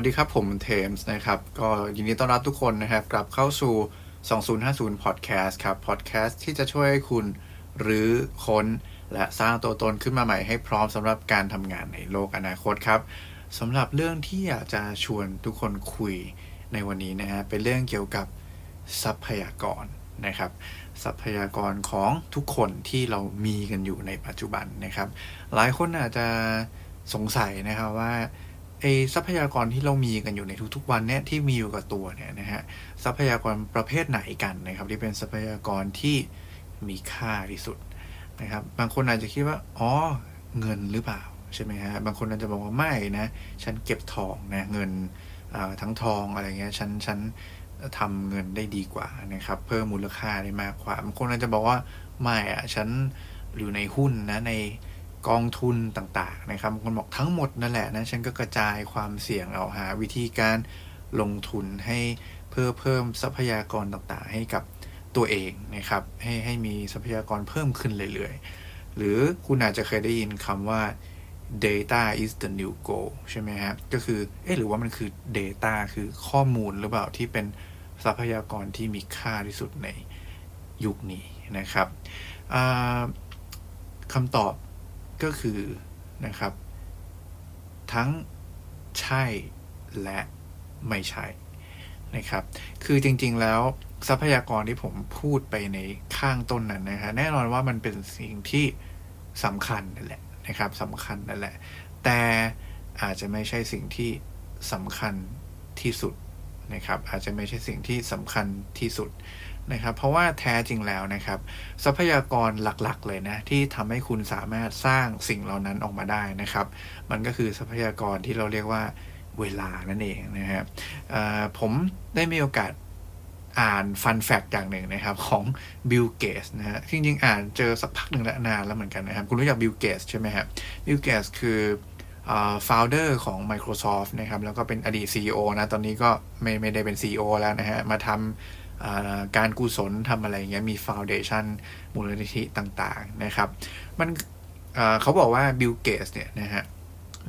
สวัสดีครับ ผมเทมส์นะครับ ก็ยินดีต้อนรับทุกคนนะครับ กลับเข้าสู่ 2050 Podcast ครับ Podcast ที่จะช่วยให้คุณหรือค้น และสร้างตัวตนขึ้นมาใหม่ให้พร้อมสำหรับการทำงานในโลกอนาคตครับสำหรับเรื่องที่อยากจะชวนทุกคนคุยในวันนี้นะฮะเป็นเรื่องเกี่ยวกับทรัพยากรนะครับ ทรัพยากรของทุกคนที่เรามีกันอยู่ในปัจจุบันนะครับ หลายคนอาจจะสงสัยนะครับว่า ไอ้ทรัพยากรที่เรามีกันอยู่ในทุกๆวันเนี่ยที่มีอยู่กับตัวเนี่ยนะฮะทรัพยากรประเภทไหนกันนะครับ ที่เป็นทรัพยากรที่มีค่าที่สุดนะครับ บางคนอาจจะคิดว่าอ๋อเงินหรือเปล่าใช่ไหมฮะบางคนอาจจะบอกว่าไม่นะฉันเก็บทองนะเงินทั้งทองอะไรเงี้ยฉันฉันทำเงินได้ดีกว่านะครับ เพิ่มมูลค่าได้มากกว่าบางคนอาจจะบอกว่าไม่อะฉันอยู่ในหุ้นนะใน กองทุนต่างๆนะครับคนบอกทั้งหมดนั่นแหละนะฉันก็กระจายความเสี่ยงเอาหาวิธีการลงทุนให้เพื่อเพิ่มทรัพยากรต่างๆ ให้กับตัวเองนะครับให้ให้มีทรัพยากรเพิ่มขึ้นเรื่อยๆ หรือคุณอาจจะเคยได้ยินคำว่า data is the new gold ใช่ไหมครับก็คือเอ๊ะหรือว่ามันคือ data คือข้อมูลหรือเปล่าที่เป็นทรัพยากรที่มีค่าที่สุดในยุคนี้นะครับคำตอบ ก็คือนะครับ ทั้งใช่และไม่ใช่นะครับ คือจริงๆแล้วทรัพยากรที่ผมพูดไปในข้างต้นนั้นนะฮะแน่นอนว่ามันเป็นสิ่งที่สำคัญนั่นแหละนะครับสำคัญนั่นแหละ แต่อาจจะไม่ใช่สิ่งที่สำคัญที่สุดนะครับ อาจจะไม่ใช่สิ่งที่สำคัญที่สุด นะครับ เพราะว่าแท้จริงแล้วนะครับ ทรัพยากรหลักๆ เลยนะ ที่ทำให้คุณสามารถสร้างสิ่งเหล่านั้นออกมาได้นะครับ มันก็คือทรัพยากรที่เราเรียกว่าเวลานั่นเองนะครับผมได้มีโอกาสอ่าน fun fact อย่างหนึ่งนะครับ ของบิลเกตส์นะฮะจริงๆ อ่านเจอสักพักหนึ่งแล้วนานแล้วเหมือนกันนะครับ คุณรู้จักบิลเกตส์ใช่ไหมครับบิลเกตส์คือ founder ของ Microsoft นะครับ แล้วก็เป็นอดีต CEO นะ ตอนนี้ก็ไม่ไม่ได้เป็น CEO แล้วนะฮะ มาทำ การกุศลทำอะไรเงี้ยมี foundation มูลนิธิต่างๆนะครับ มันเขาบอกว่าบิลเกตส์เนี่ยนะฮะ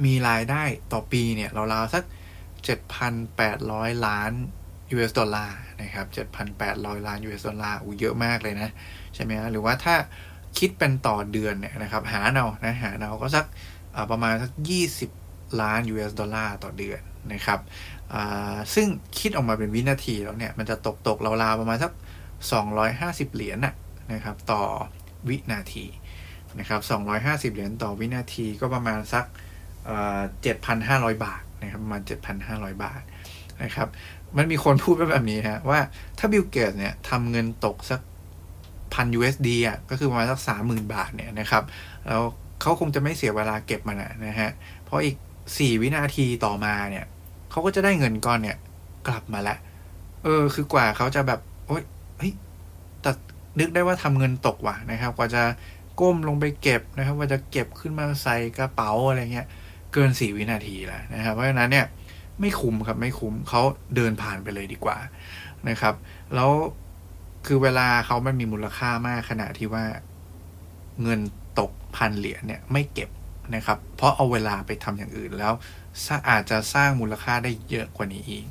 มีรายได้ต่อปีเนี่ยราวๆสัก 7,800 ล้าน US ดอลลาร์นะครับ 7,800 ล้าน US ดอลลาร์อู้เยอะมากเลยนะ ใช่ไหมฮะหรือว่าถ้าคิดเป็นต่อเดือนเนี่ยนะครับหาเอานะหาเอาก็สักประมาณสัก 20 ล้าน US ดอลลาร์ต่อเดือนนะครับ ซึ่งคิดออกมาเป็นวินาทีแล้วเนี่ย มันจะตกตกราวๆประมาณสัก 250 เหรียญนะครับ ต่อวินาทีนะครับ 250 เหรียญต่อวินาทีก็ประมาณสัก 7,500 บาทนะครับประมาณ 7,500 บาทนะครับ มันมีคนพูดไปแบบนี้ฮะว่าถ้าบิลเกตเนี่ยทำเงินตกสักพัน USD อะก็คือประมาณสักสามหมื่นบาทเนี่ยนะครับแล้วเขาคงจะไม่เสียเวลาเก็บมันนะฮะเพราะอีกสี่วินาทีต่อมาเนี่ย เขาก็จะได้เงินก้อนเนี่ย กลับมาแล้วเออ คือกว่าเขาจะแบบ โอ๊ยเฮ้ยแต่นึกได้ว่าทำเงินตกว่ะนะครับ กว่าจะก้มลงไปเก็บนะครับ ว่าจะเก็บขึ้นมาใส่กระเป๋าอะไรเงี้ย เกินสี่วินาทีแล้วนะครับ เพราะฉะนั้นเนี่ยไม่คุ้มครับไม่คุ้มเขาเดินผ่านไปเลยดีกว่านะครับ แล้วคือเวลาเขามันมีมูลค่ามากขณะที่ว่าเงินตกพันเหรียญเนี่ย ไม่เก็บ นะครับ เพราะเอาเวลาไปทำอย่างอื่นแล้วอาจจะสร้างมูลค่าได้เยอะกว่านี้อีก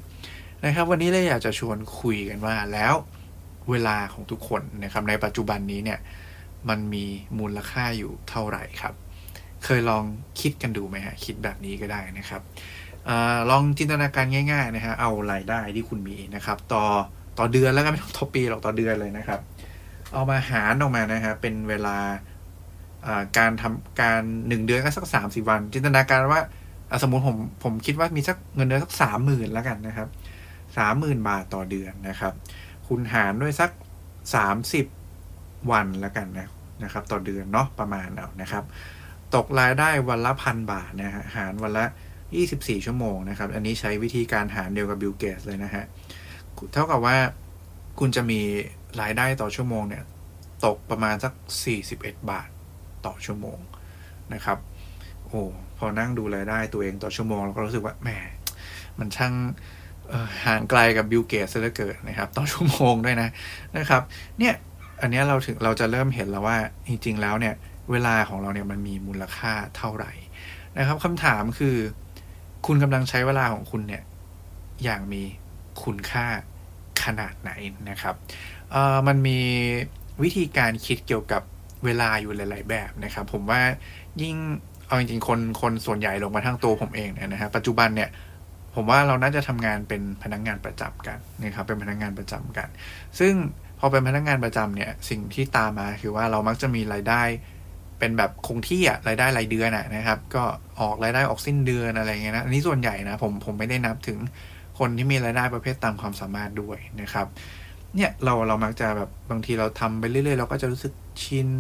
นะครับ วันนี้เลยอยากจะชวนคุยกันว่าแล้วเวลาของทุกคนนะครับ ในปัจจุบันนี้เนี่ยมันมีมูลค่าอยู่เท่าไหร่ครับ เคยลองคิดกันดูไหมฮะคิดแบบนี้ก็ได้นะครับอลองจินตนาการง่ายๆนะฮะเอารายได้ที่คุณมีนะครับ ต่อต่อเดือนแล้วก็ไม่ต้องต่อปีหรอกต่อเดือนเลยนะครับ เอามาหารออกมานะครับเป็นเวลา การทำการหนึ่งเดือนก็สักสามสี่วัน จินตนาการว่าสมมติผมผมคิดว่ามีสักเงินเดือนสักสามหมื่นแล้วกันนะครับสามหมื่นบาทต่อเดือนนะครับ คุณหารด้วยสักสามสิบวันแล้วกันนะนะครับ ต่อเดือนเนาะประมาณเอานะครับ ตกรายได้วันละพันบาทนะฮะหารวันละยี่สิบสี่ชั่วโมงนะครับ อันนี้ใช้วิธีการหารเดียวกับบิลเกตส์เลยนะฮะเท่ากับว่าคุณจะมีรายได้ต่อชั่วโมงเนี่ย ตกประมาณสักสี่สิบเอ็ดบาท ต่อชั่วโมงนะครับ โอ้พอนั่งดูรายได้ตัวเองต่อชั่วโมงเราก็รู้สึกว่าแหมมันช่างห่างไกลกับบิลเกตซะเหลือเกินนะครับต่อชั่วโมงด้วยนะนะครับ เนี่ยอันนี้เราถึงเราจะเริ่มเห็นแล้วว่าจริงๆแล้วเนี่ยเวลาของเราเนี่ยมันมีมูลค่าเท่าไหร่นะครับคำถามคือ คุณกำลังใช้เวลาของคุณเนี่ยอย่างมีคุณค่าขนาดไหนนะครับเออมันมีวิธีการคิดเกี่ยวกับ เวลาอยู่หลาย ๆ แบบนะครับ ผมว่ายิ่งเอาจริงๆคนคนส่วนใหญ่ลงมาทั้งตัวผมเองเนี่ยนะฮะปัจจุบันเนี่ยผมว่าเราน่าจะทำงานเป็นพนักงงานประจำกันนะครับเป็นพนักงงานประจำกัน ซึ่งพอเป็นพนักงงานประจำเนี่ยสิ่งที่ตามมาคือว่าเรามักจะมีรายได้เป็นแบบคงที่อะรายได้รายเดือนอะนะครับ ก็ออกรายได้ออกสิ้นเดือนอะไรเงี้ยนะอันนี้ส่วนใหญ่นะผมผมไม่ได้นับถึงคนที่มีรายได้ประเภทตามความสามารถด้วยนะครับ เนี่ยเราเรามักจะแบบบางทีเราทำไปเรื่อยๆ เราก็จะรู้สึกชิน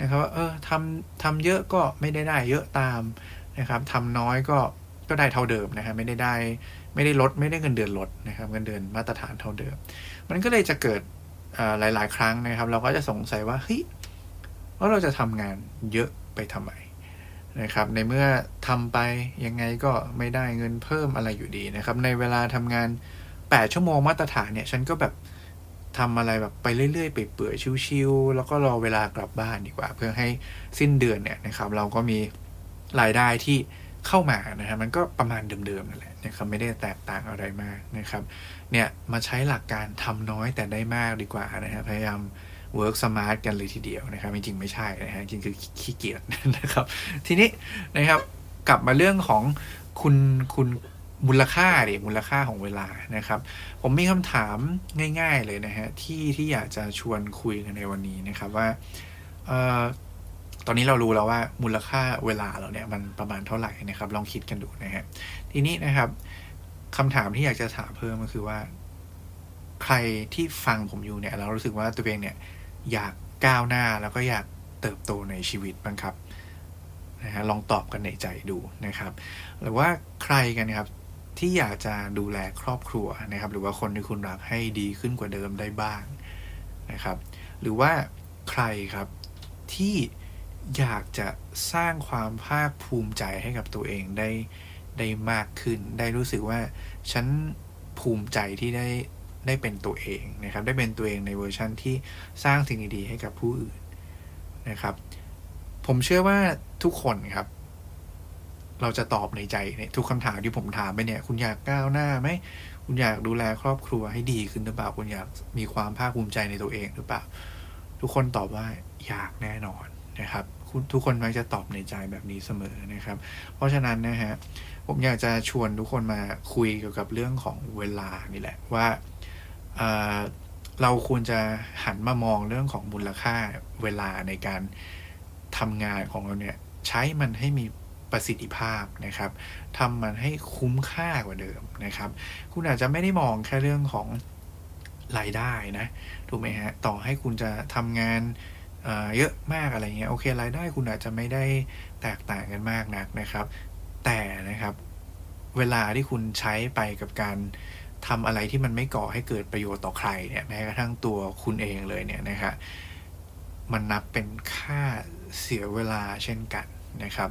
นะครับว่าเออทำทำเยอะก็ไม่ได้ได้เยอะตามนะครับทำน้อยก็ก็ได้เท่าเดิมนะครับไม่ได้ได้ไม่ได้ลดไม่ได้เงินเดือนลดนะครับเงินเดือนมาตรฐานเท่าเดิม มันก็เลยจะเกิดหลาย ๆ ครั้งนะครับ เราก็จะสงสัยว่าเฮ้ยว่าเราจะทำงานเยอะไปทำไมนะครับ ในเมื่อทำไปยังไงก็ไม่ได้เงินเพิ่มอะไรอยู่ดีนะครับ ในเวลาทำงาน 8 ชั่วโมงมาตรฐานเนี่ย ฉันก็แบบ ทำอะไรแบบไปเรื่อยๆ ไปเปื่อยชิวๆแล้วก็รอเวลากลับบ้านดีกว่า เพื่อให้สิ้นเดือนเนี่ยนะครับ เราก็มีรายได้ที่เข้ามานะครับมันก็ประมาณเดิมๆนั่นแหละนะครับไม่ได้แตกต่างอะไรมากนะครับเนี่ยมาใช้หลักการทำน้อยแต่ได้มากดีกว่านะครับพยายาม work smart กันเลยทีเดียวนะครับจริงๆไม่ใช่นะฮะจริงคือขี้เกียจนะครับ ทีนี้นะครับกลับมาเรื่องของคุณคุณ มูลค่าดิมูลค่าของเวลานะครับ ผมมีคำถามง่าย ๆเลยนะฮะที่ที่อยากจะชวนคุยกันในวันนี้นะครับว่าออตอนนี้เรารู้แล้วว่ามูลค่าเวลาเราเนี่ยมันประมาณเท่าไหร่นะครับ ลองคิดกันดูนะฮะทีนี้นะครับคำถามที่อยากจะถามเพิ่มก็คือว่า ใครที่ฟังผมอยู่เนี่ยเรารู้สึกว่าตัวเองเนี่ยอยากก้าวหน้าแล้วก็อยากเติบโตในชีวิตบ้างครับนะฮะลองตอบกันในใจดูนะครับ หรือว่าใครกันครับ ที่อยากจะดูแลครอบครัวนะครับ หรือว่าคนที่คุณรักให้ดีขึ้นกว่าเดิมได้บ้างนะครับ หรือว่าใครครับที่อยากจะสร้างความภาคภูมิใจให้กับตัวเองได้ได้มากขึ้น ได้รู้สึกว่าฉันภูมิใจที่ได้ได้เป็นตัวเองนะครับ ได้เป็นตัวเองในเวอร์ชั่นที่สร้างสิ่งดีๆให้กับผู้อื่นนะครับ ผมเชื่อว่าทุกคนครับ เราจะตอบในใจในทุกคำถามที่ผมถามไปเนี่ย คุณอยากก้าวหน้าไหมคุณอยากดูแลครอบครัวให้ดีขึ้นหรือเปล่าคุณอยากมีความภาคภูมิใจในตัวเองหรือเปล่าทุกคนตอบว่าอยากแน่นอนนะครับทุกคนมักจะตอบในใจแบบนี้เสมอนะครับ เพราะฉะนั้นนะฮะผมอยากจะชวนทุกคนมาคุยเกี่ยวกับเรื่องของเวลานี่แหละว่าเราควรจะหันมามองเรื่องของมูลค่าเวลาในการทำงานของเราเนี่ย ใช้มันให้มี ประสิทธิภาพนะครับทำมันให้คุ้มค่ากว่าเดิมนะครับ คุณอาจจะไม่ได้มองแค่เรื่องของรายได้นะถูกไหมฮะต่อให้คุณจะทำงานเยอะมากอะไรเงี้ยโอเครายได้คุณอาจจะไม่ได้แตกต่างกันมากนักนะครับ แต่นะครับ เวลาที่คุณใช้ไปกับการทำอะไรที่มันไม่ก่อให้เกิดประโยชน์ต่อใครเนี่ยแม้กระทั่งตัวคุณเองเลยเนี่ยนะครับมันนับเป็นค่าเสียเวลาเช่นกันนะครับ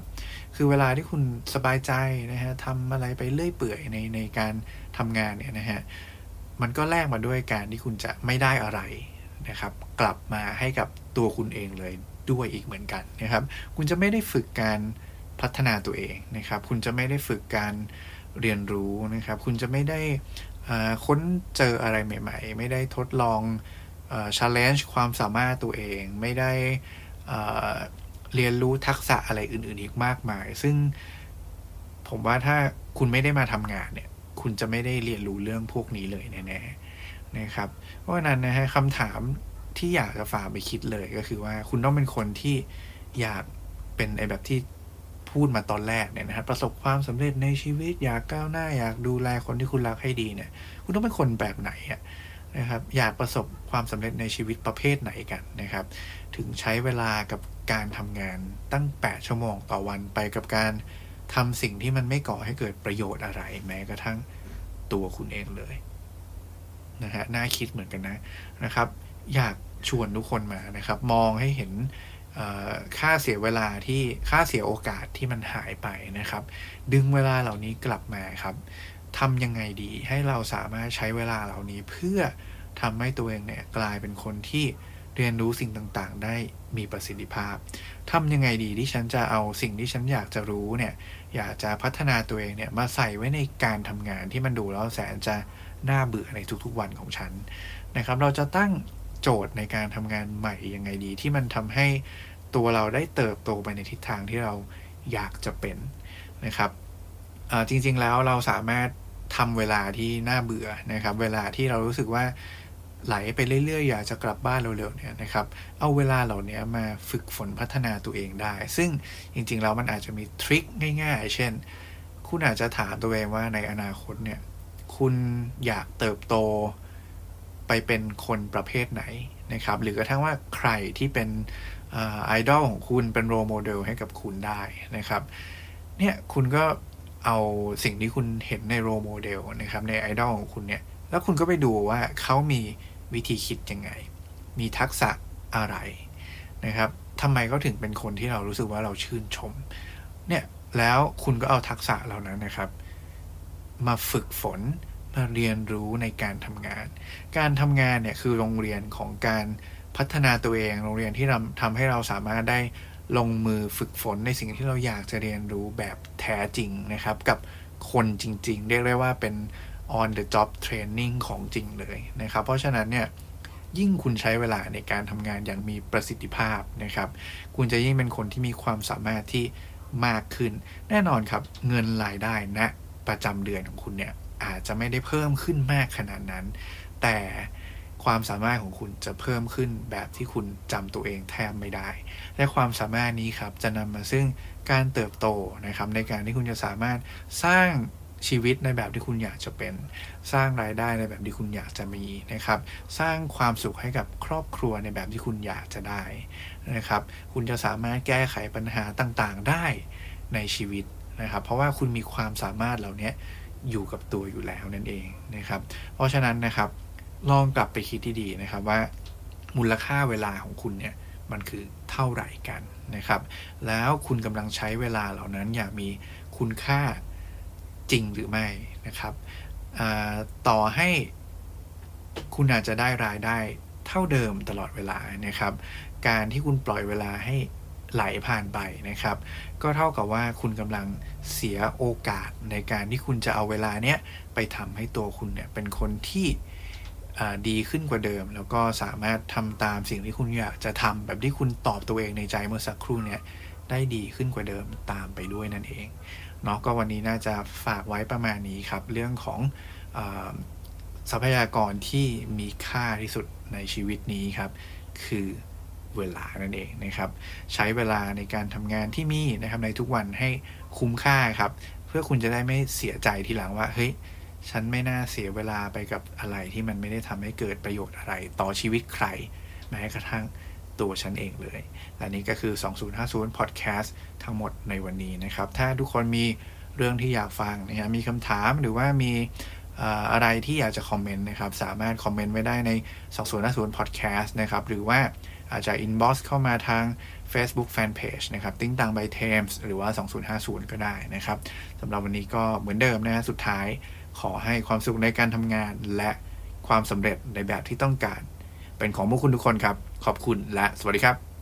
คือเวลาที่คุณสบายใจนะฮะทำอะไรไปเรื่อยเปื่อยในในการทำงานเนี่ยนะฮะมันก็แลกมาด้วยการที่คุณจะไม่ได้อะไรนะครับ กลับมาให้กับตัวคุณเองเลยด้วยอีกเหมือนกันนะครับ คุณจะไม่ได้ฝึกการพัฒนาตัวเองนะครับ คุณจะไม่ได้ฝึกการเรียนรู้นะครับ คุณจะไม่ได้ค้นเจออะไรใหม่ ๆ ไม่ได้ทดลอง challenge ความสามารถตัวเอง ไม่ได้ เรียนรู้ทักษะอะไรอื่น ๆ อีกมากมาย ซึ่งผมว่าถ้าคุณไม่ได้มาทำงานเนี่ย คุณจะไม่ได้เรียนรู้เรื่องพวกนี้เลยแน่ๆนะครับ เพราะนั้นนะฮะคำถามที่อยากจะฝากไปคิดเลยก็คือว่า คุณต้องเป็นคนที่อยากเป็นไอแบบที่พูดมาตอนแรกเนี่ยนะครับประสบความสำเร็จในชีวิตอยากก้าวหน้า อยากดูแลคนที่คุณรักให้ดีเนี่ย คุณต้องเป็นคนแบบไหน นะครับอยากประสบความสำเร็จในชีวิตประเภทไหนกันนะครับ ถึงใช้เวลากับการทำงานตั้ง 8 ชั่วโมงต่อวันไปกับการทำสิ่งที่มันไม่ก่อให้เกิดประโยชน์อะไร แม้กระทั่งตัวคุณเองเลยนะฮะน่าคิดเหมือนกันนะนะครับ อยากชวนทุกคนมานะครับ มองให้เห็นค่าเสียเวลาที่ค่าเสียโอกาสที่มันหายไปนะครับ ดึงเวลาเหล่านี้กลับมาครับ ทำยังไงดีให้เราสามารถใช้เวลาเหล่านี้เพื่อทำให้ตัวเองเนี่ยกลายเป็นคนที่เรียนรู้สิ่งต่างๆ ได้มีประสิทธิภาพทำยังไงดีที่ฉันจะเอาสิ่งที่ฉันอยากจะรู้เนี่ยอยากจะพัฒนาตัวเองเนี่ยมาใส่ไว้ในการทำงานที่มันดูแล้วแสนจะน่าเบื่อในทุกๆวันของฉันนะครับเราจะตั้งโจทย์ในการทำงานใหม่ยังไงดี ที่มันทำให้ตัวเราได้เติบโตไปในทิศทางที่เราอยากจะเป็นนะครับจริงๆแล้วเราสามารถ ทำเวลาที่น่าเบื่อนะครับ เวลาที่เรารู้สึกว่าไหลไปเรื่อยๆ อยากจะกลับบ้านเร็วๆเนี่ยนะครับ เอาเวลาเหล่านี้มาฝึกฝนพัฒนาตัวเองได้ ซึ่งจริงๆแล้วมันอาจจะมีทริคง่าย ๆ เช่น คุณอาจจะถามตัวเองว่าในอนาคตเนี่ย คุณอยากเติบโตไปเป็นคนประเภทไหนนะครับ หรือกระทั่งว่าใครที่เป็นไอดอลของคุณเป็น role model ให้กับคุณได้นะครับ เนี่ยคุณก็ เอาสิ่งที่คุณเห็นใน role model นะครับ ในไอดอลของคุณเนี่ย แล้วคุณก็ไปดูว่าเขามีวิธีคิดยังไง มีทักษะอะไรนะครับทำไมเขาถึงเป็นคนที่เรารู้สึกว่าเราชื่นชม เนี่ย แล้วคุณก็เอาทักษะเหล่านั้นนะครับ มาฝึกฝน มาเรียนรู้ในการทำงาน การทำงานเนี่ยคือโรงเรียนของการพัฒนาตัวเอง โรงเรียนที่ทำให้เราสามารถได้ ลงมือฝึกฝนในสิ่งที่เราอยากจะเรียนรู้แบบแท้จริงนะครับ กับคนจริง ๆ เรียกได้ว่าเป็น on the job training ของจริงเลยนะครับ เพราะฉะนั้นเนี่ยยิ่งคุณใช้เวลาในการทำงานอย่างมีประสิทธิภาพนะครับ คุณจะยิ่งเป็นคนที่มีความสามารถที่มากขึ้น แน่นอนครับเงินรายได้ณนะประจำเดือนของคุณเนี่ยอาจจะไม่ได้เพิ่มขึ้นมากขนาดนั้น แต่ ความสามารถของคุณจะเพิ่มขึ้นแบบที่คุณจำตัวเองแทบไม่ได้ และความสามารถนี้ครับจะนำมาซึ่งการเติบโตนะครับในการที่คุณจะสามารถสร้างชีวิตในแบบที่คุณอยากจะเป็น สร้างรายได้ในแบบที่คุณอยากจะมีนะครับ สร้างความสุขให้กับครอบครัวในแบบที่คุณอยากจะได้นะครับ คุณจะสามารถแก้ไขปัญหาต่างๆได้ในชีวิตนะครับ เพราะว่าคุณมีความสามารถเหล่านี้อยู่กับตัวอยู่แล้วนั่นเองนะครับ เพราะฉะนั้นนะครับ ลองกลับไปคิดดีๆนะครับว่ามูลค่าเวลาของคุณเนี่ยมันคือเท่าไหร่กันนะครับ แล้วคุณกำลังใช้เวลาเหล่านั้นอย่างมีคุณค่าจริงหรือไม่นะครับต่อให้คุณอาจจะได้รายได้เท่าเดิมตลอดเวลานะครับ การที่คุณปล่อยเวลาให้ไหลผ่านไปนะครับ ก็เท่ากับว่าคุณกำลังเสียโอกาสในการที่คุณจะเอาเวลาเนี้ยไปทำให้ตัวคุณเนี่ยเป็นคนที่ ดีขึ้นกว่าเดิม แล้วก็สามารถทำตามสิ่งที่คุณอยากจะทำแบบที่คุณตอบตัวเองในใจเมื่อสักครู่เนี่ยได้ดีขึ้นกว่าเดิมตามไปด้วยนั่นเองเนาะก็วันนี้น่าจะฝากไว้ประมาณนี้ครับ เรื่องของอทรัพยากรที่มีค่าที่สุดในชีวิตนี้ครับ คือเวลานั่นเองนะครับ ใช้เวลาในการทำงานที่มีนะครับในทุกวันให้คุ้มค่าครับ เพื่อคุณจะได้ไม่เสียใจทีหลังว่าเฮ้ย ฉันไม่น่าเสียเวลาไปกับอะไรที่มันไม่ได้ทำให้เกิดประโยชน์อะไร ต่อชีวิตใครแม้กระทั่งตัวฉันเองเลยและนี่ก็คือ 2050 Podcast ทั้งหมดในวันนี้นะครับ ถ้าทุกคนมีเรื่องที่อยากฟังนะครับมีคำถามหรือว่ามีอะไรที่อยากจะคอมเมนต์นะครับ สามารถคอมเมนต์ไว้ได้ใน 2050 Podcast นะครับ หรือว่าอาจจะ inbox เข้ามาทาง Facebook Fanpage นะครับ ติ้งตัง by Thames หรือว่า 2050 ก็ได้นะครับสำหรับวันนี้ก็เหมือนเดิมนะสุดท้าย ขอให้ความสุขในการทำงาน และความสำเร็จในแบบที่ต้องการ เป็นของพวกคุณทุกคนครับ ขอบคุณและสวัสดีครับ